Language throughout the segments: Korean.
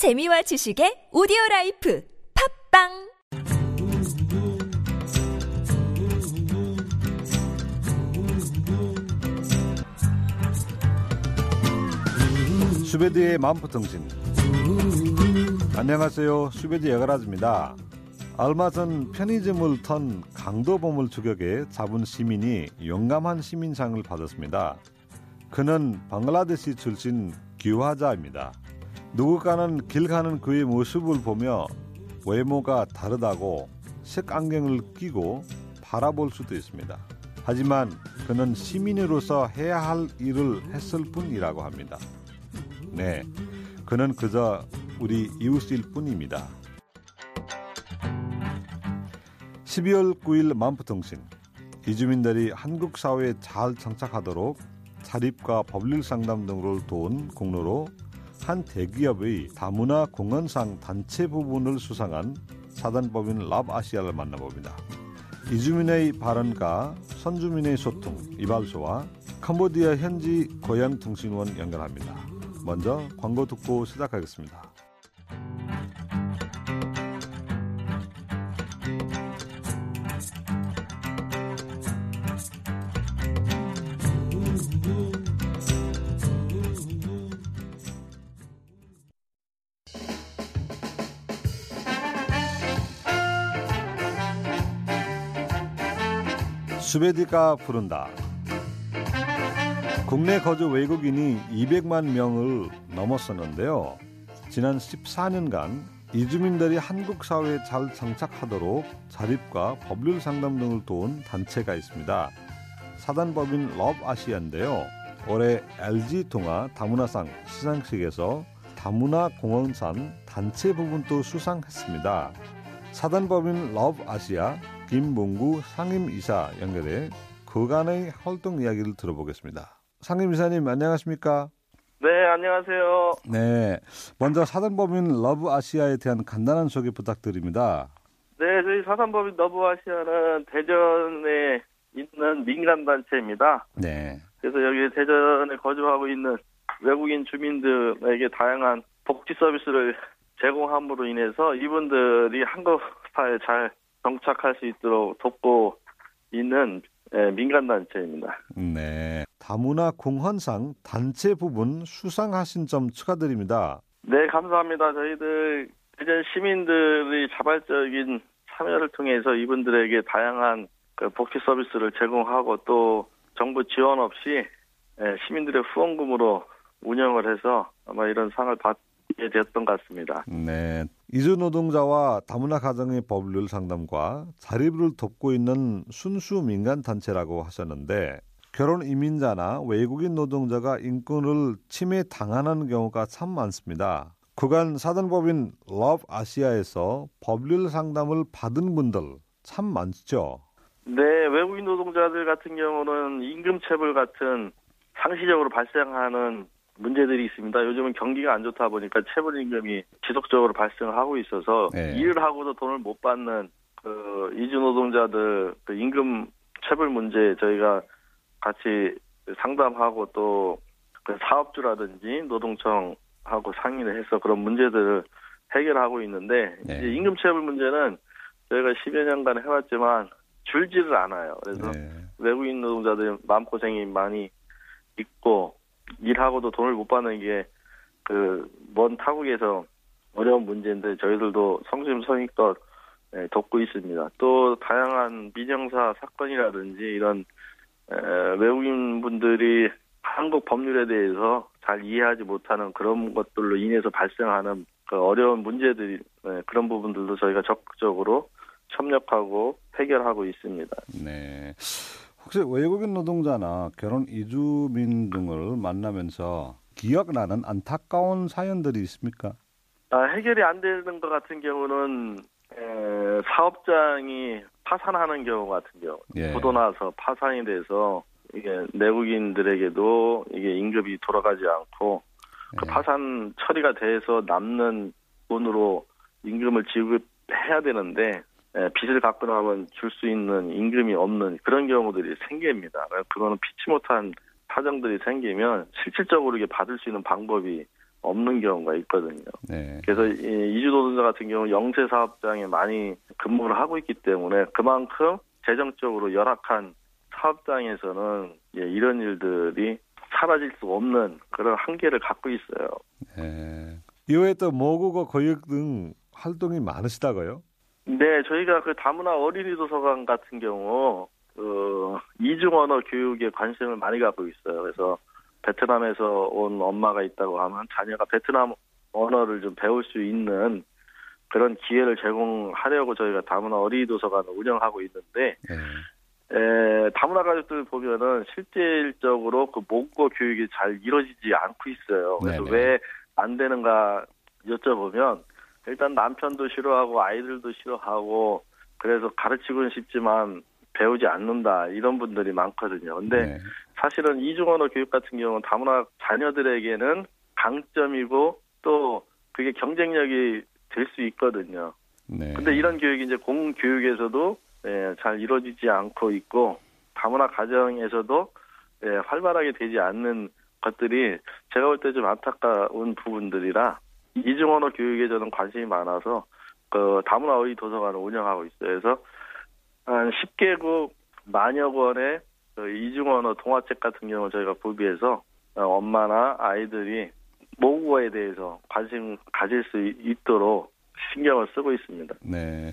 재미와 지식의 오디오 라이프 팟빵! 수베드의 만포통신. 안녕하세요. 수베드 여가라즈입니다. 얼마 전 편의점을 턴 강도범을 추격해 잡은 시민이 용감한 시민상을 받았습니다. 그는 방글라데시 출신 기화자입니다 누군가는 길 가는 그의 모습을 보며 외모가 다르다고 색안경을 끼고 바라볼 수도 있습니다. 하지만 그는 시민으로서 해야 할 일을 했을 뿐이라고 합니다. 네, 그는 그저 우리 이웃일 뿐입니다. 12월 9일 만푸통신. 이주민들이 한국 사회에 잘 정착하도록 자립과 법률 상담 등을 도운 공로로 한 대기업의 다문화 공헌상 단체 부분을 수상한 사단법인 랍아시아를 만나봅니다. 이주민의 발언과 선주민의 소통, 이발소와 캄보디아 현지 고향통신원 연결합니다. 먼저 광고 듣고 시작하겠습니다. 수베디가 부른다. 국내 거주 외국인이 200만 명을 넘었었는데요. 지난 14년간 이주민들이 한국 사회에 잘 정착하도록 자립과 법률 상담 등을 도운 단체가 있습니다. 사단법인 러브아시아인데요. 올해 LG 동아 다문화상 시상식에서 다문화 공헌상 단체 부분도 수상했습니다. 사단법인 러브아시아 김문구 상임이사 연결해 그간의 활동 이야기를 들어보겠습니다. 상임이사님 안녕하십니까? 네, 안녕하세요. 네, 먼저 사단법인 러브 아시아에 대한 간단한 소개 부탁드립니다. 네, 저희 사단법인 러브 아시아는 대전에 있는 민간 단체입니다. 네. 그래서 여기 대전에 거주하고 있는 외국인 주민들에게 다양한 복지 서비스를 제공함으로 인해서 이분들이 한국 사회에 잘 정착할 수 있도록 돕고 있는 예, 민간 단체입니다. 네. 다문화 공헌상 단체 부분 수상하신 점 축하드립니다. 네, 감사합니다. 저희들 대전 시민들의 자발적인 참여를 통해서 이분들에게 다양한 그 복지 서비스를 제공하고 또 정부 지원 없이 예, 시민들의 후원금으로 운영을 해서 아마 이런 상을 받게 되었던 것 같습니다. 네. 이주 노동자와 다문화 가정의 법률 상담과 자립을 돕고 있는 순수 민간 단체라고 하셨는데 결혼 이민자나 외국인 노동자가 인권을 침해 당하는 경우가 참 많습니다. 그간 사단법인 러브 아시아에서 법률 상담을 받은 분들 참 많죠. 네, 외국인 노동자들 같은 경우는 임금체불 같은 상시적으로 발생하는 문제들이 있습니다. 요즘은 경기가 안 좋다 보니까 체불 임금이 지속적으로 발생하고 있어서 네. 일을 하고도 돈을 못 받는 그 이주 노동자들 그 임금 체불 문제 저희가 같이 상담하고 또 그 사업주라든지 노동청하고 상의를 해서 그런 문제들을 해결하고 있는데 네. 이제 임금 체불 문제는 저희가 10여 년간 해왔지만 줄지를 않아요. 그래서 네. 외국인 노동자들이 마음고생이 많이 있고 일하고도 돈을 못 받는 게 그 먼 타국에서 어려운 문제인데 저희들도 성심성의껏 예, 돕고 있습니다. 또 다양한 민영사 사건이라든지 이런 에, 외국인 분들이 한국 법률에 대해서 잘 이해하지 못하는 그런 것들로 인해서 발생하는 그 어려운 문제들이 예, 그런 부분들도 저희가 적극적으로 협력하고 해결하고 있습니다. 네. 혹시 외국인 노동자나 결혼 이주민 등을 만나면서 기억나는 안타까운 사연들이 있습니까? 아, 해결이 안 되는 것 같은 경우는 에, 사업장이 파산하는 경우 같은 경우 예. 부도 나서 파산이 돼서 이게 내국인들에게도 이게 임금이 돌아가지 않고 그 예. 파산 처리가 돼서 남는 돈으로 임금을 지급해야 되는데 에, 빚을 갖고 나면 줄 수 있는 임금이 없는 그런 경우들이 생깁니다. 그거는 피치 못한 사정들이 생기면 실질적으로 이게 받을 수 있는 방법이 없는 경우가 있거든요. 네. 그래서 이 이주 노동자 같은 경우 영세 사업장에 많이 근무를 하고 있기 때문에 그만큼 재정적으로 열악한 사업장에서는 예, 이런 일들이 사라질 수 없는 그런 한계를 갖고 있어요. 네. 이외에 또 모국어 교육 등 활동이 많으시다고요? 네, 저희가 그 다문화 어린이 도서관 같은 경우 그 이중 언어 교육에 관심을 많이 갖고 있어요. 그래서 베트남에서 온 엄마가 있다고 하면 자녀가 베트남 언어를 좀 배울 수 있는 그런 기회를 제공하려고 저희가 다문화 어린이 도서관을 운영하고 있는데 네. 에, 다문화 가족들 보면은 실질적으로 그 모국어 교육이 잘 이루어지지 않고 있어요. 그래서 네네. 왜안 되는가 여쭤보면 일단 남편도 싫어하고 아이들도 싫어하고 그래서 가르치고는 싶지만 배우지 않는다 이런 분들이 많거든요. 근데 네. 사실은 이중언어 교육 같은 경우는 다문화 자녀들에게는 강점이고 또 그게 경쟁력이 될 수 있거든요. 네. 근데 이런 교육이 이제 공교육에서도 예, 잘 이루어지지 않고 있고 다문화 가정에서도 예, 활발하게 되지 않는 것들이 제가 볼 때 좀 안타까운 부분들이라 이중언어 교육에 저는 관심이 많아서 그 다문화 어휘 도서관을 운영하고 있어요. 그래서 한 10개국 만여 권의 그 이중언어 동화책 같은 경우 저희가 구비해서 어, 엄마나 아이들이 모국어에 대해서 관심 가질 수 있도록 신경을 쓰고 있습니다. 네.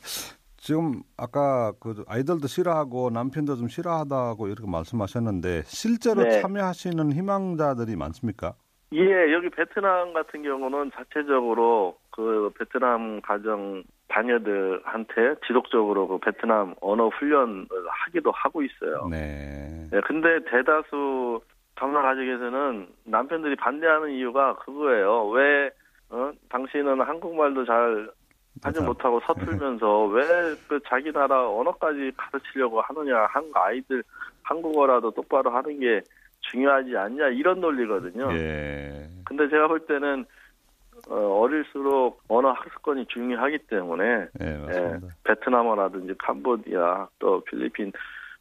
지금 아까 그 아이들도 싫어하고 남편도 좀 싫어하다고 이렇게 말씀하셨는데 실제로 네. 참여하시는 희망자들이 많습니까? 예, 여기 베트남 같은 경우는 자체적으로 그 베트남 가정 자녀들한테 지속적으로 그 베트남 언어 훈련을 하기도 하고 있어요. 네. 예, 근데 대다수 다문화 가족에서는 남편들이 반대하는 이유가 그거예요. 왜, 어, 당신은 한국말도 잘 하지 잘- 못하고 서툴면서 왜 그 자기 나라 언어까지 가르치려고 하느냐. 한 아이들 한국어라도 똑바로 하는 게 중요하지 않냐. 이런 논리거든요. 예. 근데 제가 볼 때는 어, 어릴수록 언어 학습권이 중요하기 때문에 예, 예. 베트남어라든지 캄보디아 또 필리핀,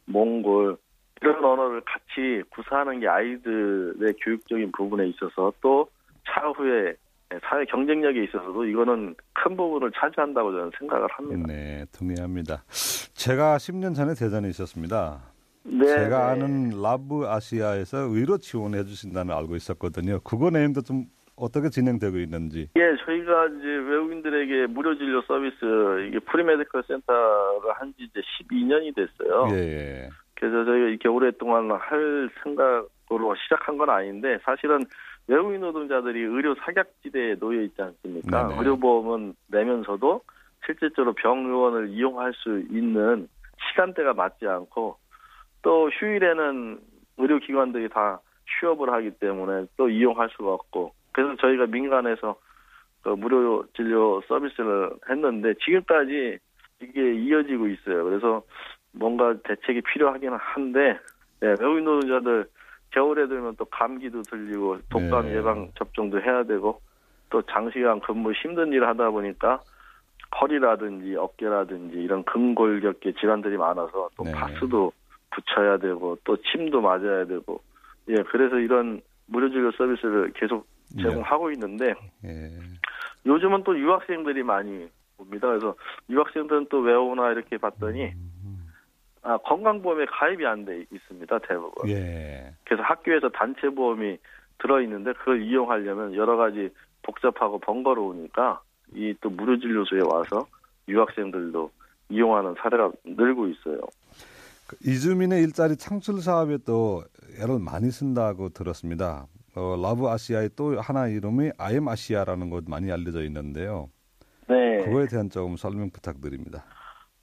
몽골 이런 언어를 같이 구사하는 게 아이들의 교육적인 부분에 있어서 또 차후에 사회 경쟁력에 있어서도 이거는 큰 부분을 차지한다고 저는 생각을 합니다. 네, 동의합니다. 제가 10년 전에 대전에 있었습니다. 네, 제가 네. 아는 라브 아시아에서 의료 지원해 주신다는 알고 있었거든요. 그거 내용도 좀 어떻게 진행되고 있는지. 예, 저희가 이제 외국인들에게 무료 진료 서비스 이게 프리메디컬 센터를 한지 이제 12년이 됐어요. 예, 예. 그래서 저희가 이렇게 오랫동안 할 생각으로 시작한 건 아닌데 사실은 외국인 노동자들이 의료 사각지대에 놓여 있지 않습니까? 네네. 의료보험은 내면서도 실질적으로 병원을 이용할 수 있는 시간대가 맞지 않고 또 휴일에는 의료기관들이 다 휴업을 하기 때문에 또 이용할 수가 없고 그래서 저희가 민간에서 그 무료 진료 서비스를 했는데 지금까지 이게 이어지고 있어요. 그래서 뭔가 대책이 필요하기는 한데 예, 외국인 노동자들 겨울에 되면 또 감기도 들리고 독감 네. 예방 접종도 해야 되고 또 장시간 근무 힘든 일을 하다 보니까 허리라든지 어깨라든지 이런 근골격계 질환들이 많아서 또 네. 파스도 붙여야 되고 또 침도 맞아야 되고 예 그래서 이런 무료 진료 서비스를 계속 제공하고 있는데 예. 요즘은 또 유학생들이 많이 옵니다. 그래서 유학생들은 또 왜 오나 이렇게 봤더니 아, 건강보험에 가입이 안 돼 있습니다. 대부분. 예. 그래서 학교에서 단체 보험이 들어 있는데 그걸 이용하려면 여러 가지 복잡하고 번거로우니까 이 또 무료 진료소에 와서 유학생들도 이용하는 사례가 늘고 있어요. 그 이주민의 일자리 창출 사업에 또 애를 많이 쓴다고 들었습니다. 어, 라브 아시아의 또 하나 이름이 아이엠 아시아라는 곳 많이 알려져 있는데요. 네. 그거에 대한 조금 설명 부탁드립니다.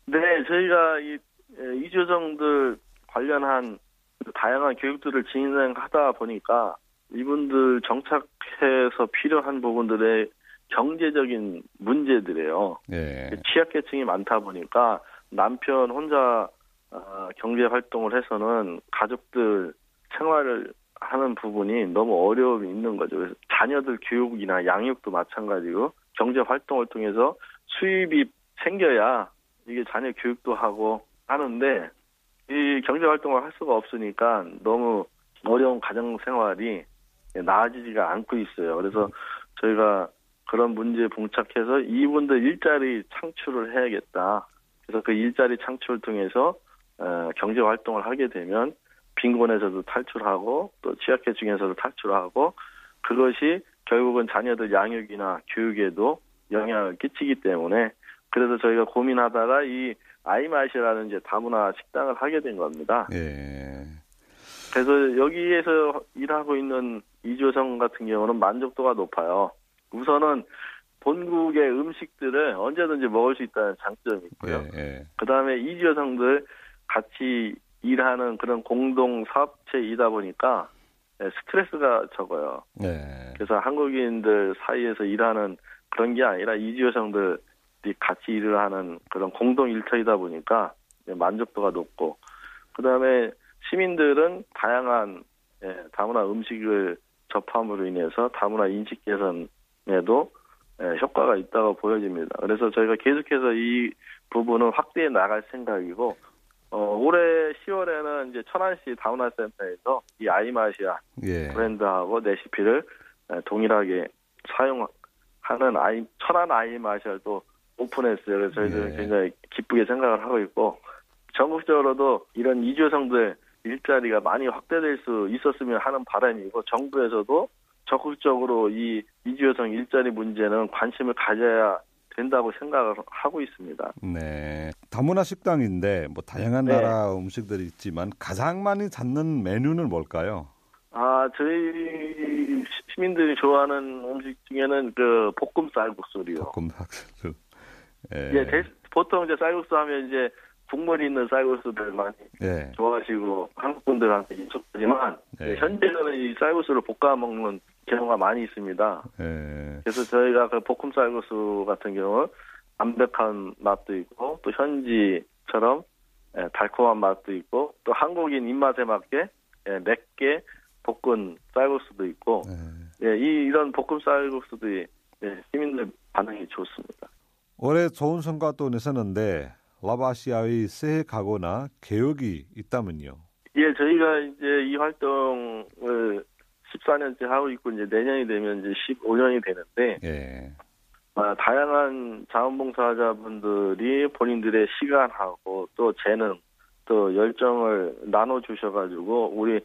네, 저희가 이 에, 이주정들 관련한 다양한 교육들을 진행하다 보니까 이분들 정착해서 필요한 부분들의 경제적인 문제들이에요. 예. 취약계층이 많다 보니까 남편 혼자 어, 경제 활동을 해서는 가족들 생활을 하는 부분이 너무 어려움이 있는 거죠. 그래서 자녀들 교육이나 양육도 마찬가지고 경제 활동을 통해서 수입이 생겨야 이게 자녀 교육도 하고 하는데 이 경제 활동을 할 수가 없으니까 너무 어려운 가정 생활이 나아지지가 않고 있어요. 그래서 저희가 그런 문제에 봉착해서 이분들 일자리 창출을 해야겠다. 그래서 그 일자리 창출을 통해서 어, 경제 활동을 하게 되면 빈곤에서도 탈출하고 또 취약계층에서도 탈출하고 그것이 결국은 자녀들 양육이나 교육에도 영향을 끼치기 때문에 그래서 저희가 고민하다가 이 아이맛이라는 이제 다문화 식당을 하게 된 겁니다. 예. 그래서 여기에서 일하고 있는 이조성 같은 경우는 만족도가 높아요. 우선은 본국의 음식들을 언제든지 먹을 수 있다는 장점이 있고요. 예, 예. 그 다음에 이주 여성들 같이 일하는 그런 공동 사업체이다 보니까 예, 스트레스가 적어요. 예. 그래서 한국인들 사이에서 일하는 그런 게 아니라 이주 여성들이 같이 일을 하는 그런 공동 일터이다 보니까 예, 만족도가 높고 그 다음에 시민들은 다양한 예, 다문화 음식을 접함으로 인해서 다문화 인식 개선에도 예, 효과가 있다고 보여집니다. 그래서 저희가 계속해서 이 부분을 확대해 나갈 생각이고 어, 올해 10월에는 이제 천안시 다문화 센터에서 이 아이마시아 예. 브랜드하고 레시피를 예, 동일하게 사용하는 아이 천안 아이마시아도 오픈했어요. 그래서 저희들은 네. 굉장히 기쁘게 생각을 하고 있고 전국적으로도 이런 이주여성들 일자리가 많이 확대될 수 있었으면 하는 바람이고 정부에서도 적극적으로 이 이주여성 일자리 문제는 관심을 가져야 된다고 생각을 하고 있습니다. 네. 다문화 식당인데 뭐 다양한 네. 나라 음식들이 있지만 가장 많이 찾는 메뉴는 뭘까요? 아, 저희 시민들이 좋아하는 음식 중에는 그 볶음 쌀국수요. 볶음 닭들. 예. 예, 대- 보통 이제 쌀국수 하면 이제 국물이 있는 쌀국수들 많이 예. 좋아하시고 한국 분들한테 익숙하지만 네. 현재는 이 쌀국수를 볶아 먹는 경우가 많이 있습니다. 예. 그래서 저희가 그 볶음 쌀국수 같은 경우 담백한 맛도 있고 또 현지처럼 예, 달콤한 맛도 있고 또 한국인 입맛에 맞게 예, 맵게 볶은 쌀국수도 있고 예. 예, 이 이런 볶음 쌀국수들이 예, 시민들 반응이 좋습니다. 올해 좋은 성과 도 내셨는데 라바시아의 새해 각오나 계획이 있다면요. 예, 저희가 이제 이 활동을 14년째 하고 있고 이제 내년이 되면 이제 15년이 되는데 예. 아, 다양한 자원봉사자분들이 본인들의 시간하고 또 재능 또 열정을 나눠 주셔가지고 우리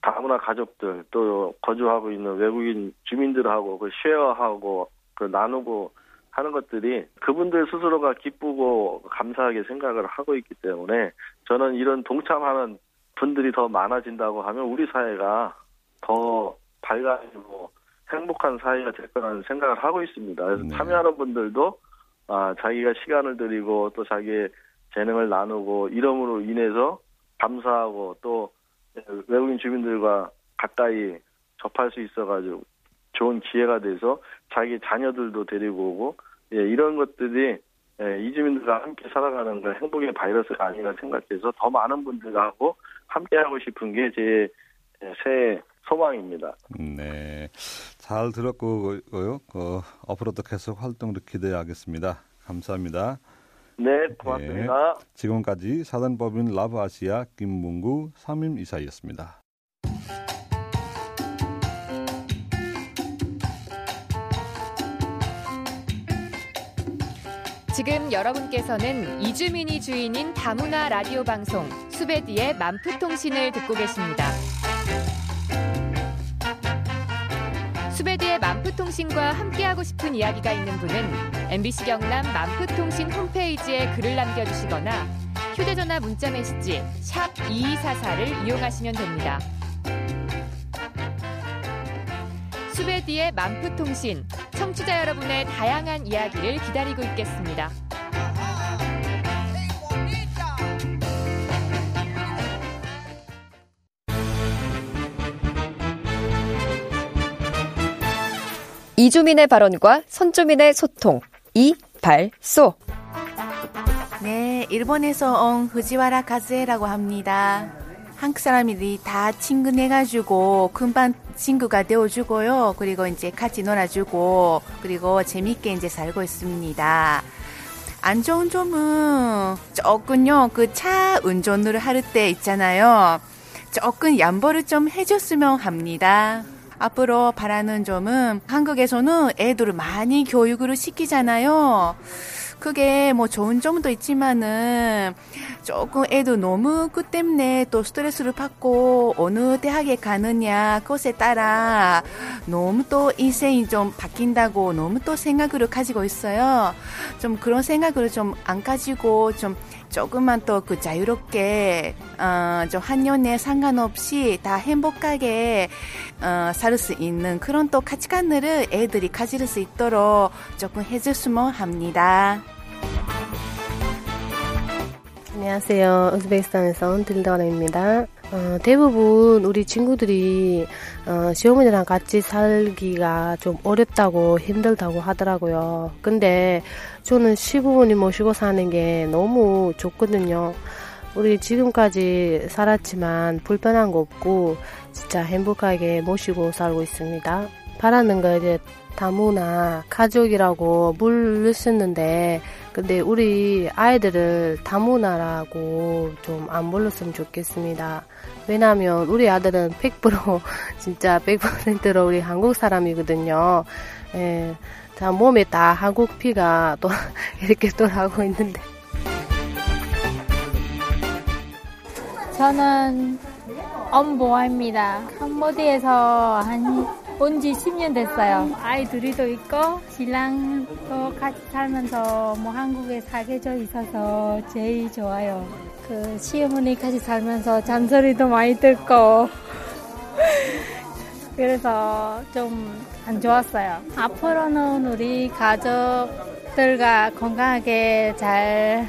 다문화 가족들 또 거주하고 있는 외국인 주민들하고 그 쉐어하고 그 나누고 하는 것들이 그분들 스스로가 기쁘고 감사하게 생각을 하고 있기 때문에 저는 이런 동참하는 분들이 더 많아진다고 하면 우리 사회가 더 밝아지고 행복한 사회가 될 거라는 생각을 하고 있습니다. 그래서 네. 참여하는 분들도 아, 자기가 시간을 들이고 또 자기의 재능을 나누고 이름으로 인해서 감사하고 또 외국인 주민들과 가까이 접할 수 있어가지고 좋은 기회가 돼서 자기 자녀들도 데리고 오고 예, 이런 것들이 예, 이주민들과 함께 살아가는 건 행복의 바이러스가 아닌가 생각해서 더 많은 분들하고 함께 하고 싶은 게 제 새해 소망입니다. 네. 잘 들었고요. 그 앞으로도 계속 활동을 기대하겠습니다. 감사합니다. 네, 고맙습니다. 지금까지 사단법인 라브아시아 김문구 삼임 이사였습니다. 지금 여러분께서는 이주민이 주인인 다문화 라디오 방송 수베디의 만프통신을 듣고 계십니다. 만프통신과 함께하고 싶은 이야기가 있는 분은 MBC 경남 만프통신 홈페이지에 글을 남겨주시거나 휴대전화 문자 메시지 샵 2244를 이용하시면 됩니다. 수베디의 만프통신 청취자 여러분의 다양한 이야기를 기다리고 있겠습니다. 이주민의 발언과 선주민의 소통. 이발소. 네, 일본에서 온 후지와라 카즈에라고 합니다. 한국 사람들이 다 친근해가지고 금방 친구가 되어주고요. 그리고 이제 같이 놀아주고 그리고 재밌게 이제 살고 있습니다. 안 좋은 점은 조금요 그 차 운전을 할 때 있잖아요. 조금 양보를 좀 해줬으면 합니다. 앞으로 바라는 점은 한국에서는 애들을 많이 교육을 시키잖아요. 그게 뭐 좋은 점도 있지만은 조금 애도 너무 그 때문에 또 스트레스를 받고 어느 대학에 가느냐 그것에 따라 너무 또 인생이 좀 바뀐다고 너무 또 생각을 가지고 있어요. 좀 그런 생각을 좀 안 가지고 좀 조금만 또그 자유롭게 어좀 한년에 상관없이 다 행복하게 어 살 수 있는 그런 또 가치관들을 애들이 가질 수 있도록 조금 해줬으면 합니다. 안녕하세요. 우즈베키스탄에서 온 딜더라입니다. 어, 대부분 우리 친구들이 어, 시어머니랑 같이 살기가 좀 어렵다고 힘들다고 하더라고요. 근데 저는 시부모님 모시고 사는 게 너무 좋거든요. 우리 지금까지 살았지만 불편한 거 없고 진짜 행복하게 모시고 살고 있습니다. 바라는 거 이제 다무나 가족이라고 물르셨는데 근데 우리 아이들을 다문화라고 좀 안 불렀으면 좋겠습니다. 왜냐하면 우리 아들은 100% 진짜 100%로 우리 한국 사람이거든요. 예, 다 몸에 다 한국 피가 또 이렇게 돌아가고 있는데. 저는 엄보아입니다. 캄보디에서 한 온 지 10년 됐어요. 아이 둘이도 있고 신랑도 같이 살면서 뭐 한국에 사귀져 있어서 제일 좋아요. 그 시어머니 같이 살면서 잔소리도 많이 듣고 그래서 좀 안 좋았어요. 앞으로는 우리 가족들과 건강하게 잘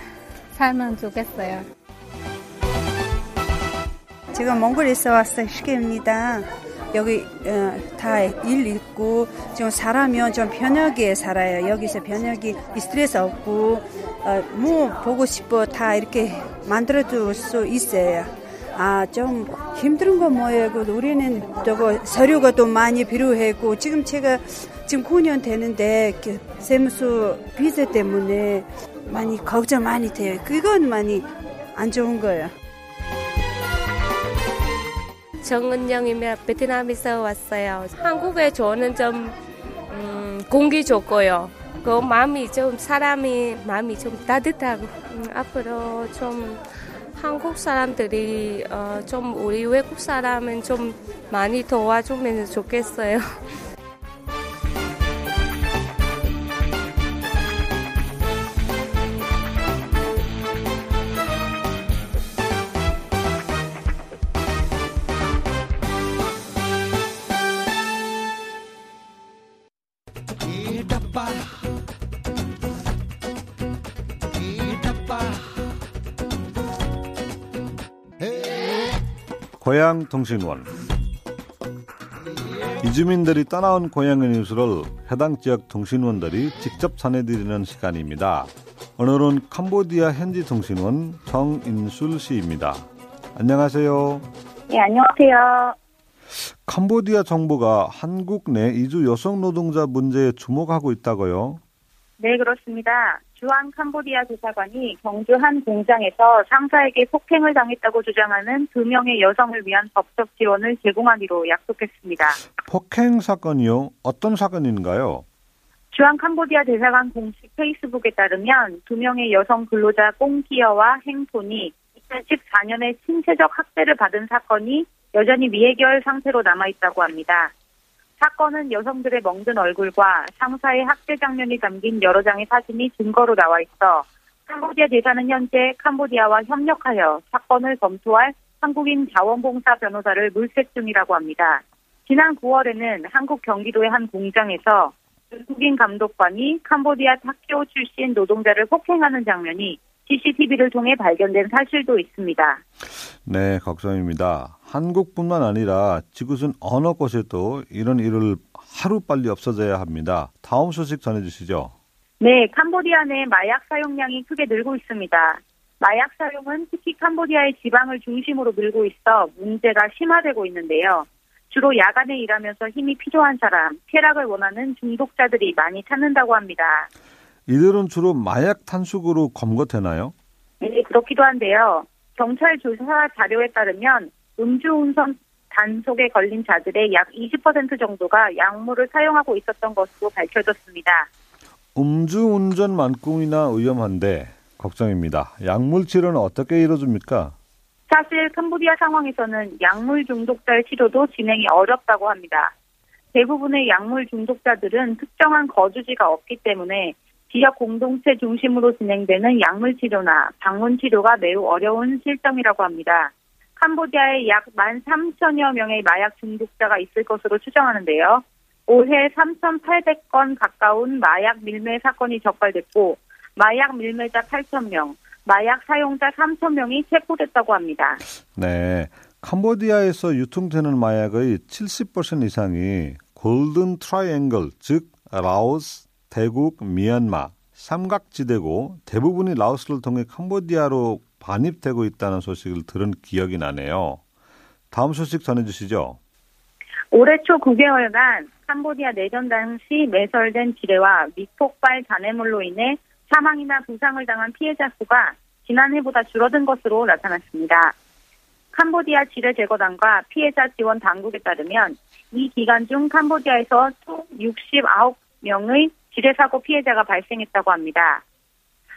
살면 좋겠어요. 지금 몽골에서 왔어요. 시계입니다. 여기 어, 다일 있고 좀 살아면 좀 편하게 살아요. 여기서 편하게 스트레스 없고 어, 뭐 보고 싶어 다 이렇게 만들어줄 수 있어요. 아, 좀 힘든 거 뭐예요? 그 우리는 저거 서류가 또 많이 필요했고 지금 제가 지금 9년 되는데 세무서 비자 때문에 많이 걱정 많이 돼요. 그건 많이 안 좋은 거예요. 정은영이며 베트남에서 왔어요. 한국에 저는 좀 음, 공기 좋고요. 그 마음이 좀 사람이 마음이 좀 따뜻하고 음, 앞으로 좀 한국 사람들이 어, 좀 우리 외국 사람은 좀 많이 도와주면 좋겠어요. 고향 통신원 이주민들이 떠나온 고향의 뉴스를 해당 지역 통신원들이 직접 전해드리는 시간입니다. 오늘은 캄보디아 현지 통신원 정인술 씨입니다. 안녕하세요. 네, 안녕하세요. 캄보디아 정부가 한국 내 이주 여성 노동자 문제에 주목하고 있다고요? 네, 그렇습니다. 주한 캄보디아 대사관이 경주 한 공장에서 상사에게 폭행을 당했다고 주장하는 두 명의 여성을 위한 법적 지원을 제공하기로 약속했습니다. 폭행 사건이요? 어떤 사건인가요? 주한 캄보디아 대사관 공식 페이스북에 따르면 두 명의 여성 근로자 꽁기어와 행폰이 2014년에 신체적 학대를 받은 사건이 여전히 미해결 상태로 남아있다고 합니다. 사건은 여성들의 멍든 얼굴과 상사의 학대 장면이 담긴 여러 장의 사진이 증거로 나와 있어 캄보디아 대사는 현재 캄보디아와 협력하여 사건을 검토할 한국인 자원봉사 변호사를 물색 중이라고 합니다. 지난 9월에는 한국 경기도의 한 공장에서 외국인 감독관이 캄보디아 타케오 출신 노동자를 폭행하는 장면이 CCTV를 통해 발견된 사실도 있습니다. 네, 걱정입니다. 한국뿐만 아니라 지구촌 어느 곳에도 이런 일을 하루빨리 없어져야 합니다. 다음 소식 전해주시죠. 네, 캄보디아 내 마약 사용량이 크게 늘고 있습니다. 마약 사용은 특히 캄보디아의 지방을 중심으로 늘고 있어 문제가 심화되고 있는데요. 주로 야간에 일하면서 힘이 필요한 사람, 쾌락을 원하는 중독자들이 많이 찾는다고 합니다. 이들은 주로 마약 탄숙으로 검거되나요? 네, 그렇기도 한데요. 경찰 조사 자료에 따르면 음주운전 단속에 걸린 자들의 약 20% 정도가 약물을 사용하고 있었던 것으로 밝혀졌습니다. 음주운전 만큼이나 위험한데 걱정입니다. 약물 치료는 어떻게 이루어집니까? 사실 캄보디아 상황에서는 약물 중독자의 치료도 진행이 어렵다고 합니다. 대부분의 약물 중독자들은 특정한 거주지가 없기 때문에 지역 공동체 중심으로 진행되는 약물 치료나 방문 치료가 매우 어려운 실정이라고 합니다. 캄보디아에 약 13,000여 명의 마약 중독자가 있을 것으로 추정하는데요. 올해 3,800건 가까운 마약 밀매 사건이 적발됐고 마약 밀매자 8,000명, 마약 사용자 3,000명이 체포됐다고 합니다. 네. 캄보디아에서 유통되는 마약의 70% 이상이 골든 트라이앵글, 즉 라오스, 태국, 미얀마, 삼각지대고 대부분이 라오스를 통해 캄보디아로 반입되고 있다는 소식을 들은 기억이 나네요. 다음 소식 전해주시죠. 올해 초 9개월간 캄보디아 내전 당시 매설된 지뢰와 미폭발 잔해물로 인해 사망이나 부상을 당한 피해자 수가 지난해보다 줄어든 것으로 나타났습니다. 캄보디아 지뢰 제거단과 피해자 지원 당국에 따르면 이 기간 중 캄보디아에서 총 69명의 지뢰 사고 피해자가 발생했다고 합니다.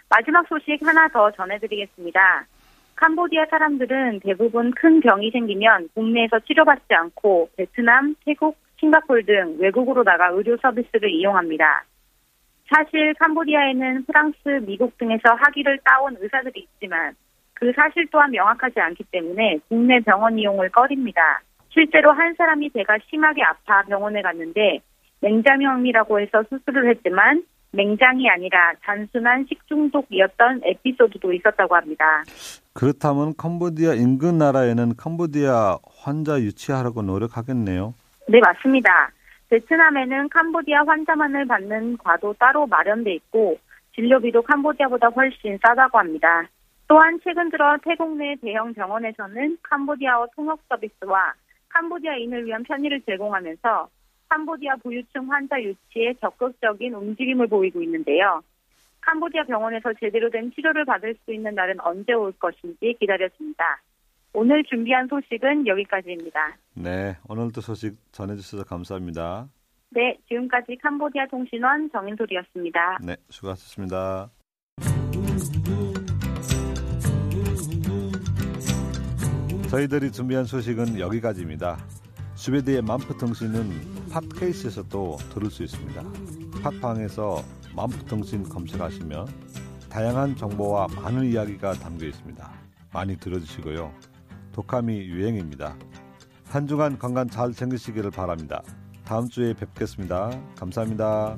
마지막 소식 하나 더 전해드리겠습니다. 캄보디아 사람들은 대부분 큰 병이 생기면 국내에서 치료받지 않고 베트남, 태국, 싱가폴 등 외국으로 나가 의료 서비스를 이용합니다. 사실 캄보디아에는 프랑스, 미국 등에서 학위를 따온 의사들이 있지만 그 사실 또한 명확하지 않기 때문에 국내 병원 이용을 꺼립니다. 실제로 한 사람이 배가 심하게 아파 병원에 갔는데 맹장염이라고 해서 수술을 했지만 맹장이 아니라 단순한 식중독이었던 에피소드도 있었다고 합니다. 그렇다면 캄보디아 인근 나라에는 캄보디아 환자 유치하라고 노력하겠네요. 네, 맞습니다. 베트남에는 캄보디아 환자만을 받는 과도 따로 마련돼 있고 진료비도 캄보디아보다 훨씬 싸다고 합니다. 또한 최근 들어 태국 내 대형 병원에서는 캄보디아어 통역 서비스와 캄보디아인을 위한 편의를 제공하면서 캄보디아 부유층 환자 유치에 적극적인 움직임을 보이고 있는데요. 캄보디아 병원에서 제대로 된 치료를 받을 수 있는 날은 언제 올 것인지 기다려집니다. 오늘 준비한 소식은 여기까지입니다. 네, 오늘도 소식 전해주셔서 감사합니다. 네, 지금까지 캄보디아 통신원 정인솔이었습니다. 네, 수고하셨습니다. 저희들이 준비한 소식은 여기까지입니다. 스웨드의 만프통신은 팟케이스에서도 들을 수 있습니다. 팟방에서 만프통신 검색하시면 다양한 정보와 많은 이야기가 담겨 있습니다. 많이 들어주시고요. 독감이 유행입니다. 한 주간 건강 잘 챙기시기를 바랍니다. 다음 주에 뵙겠습니다. 감사합니다.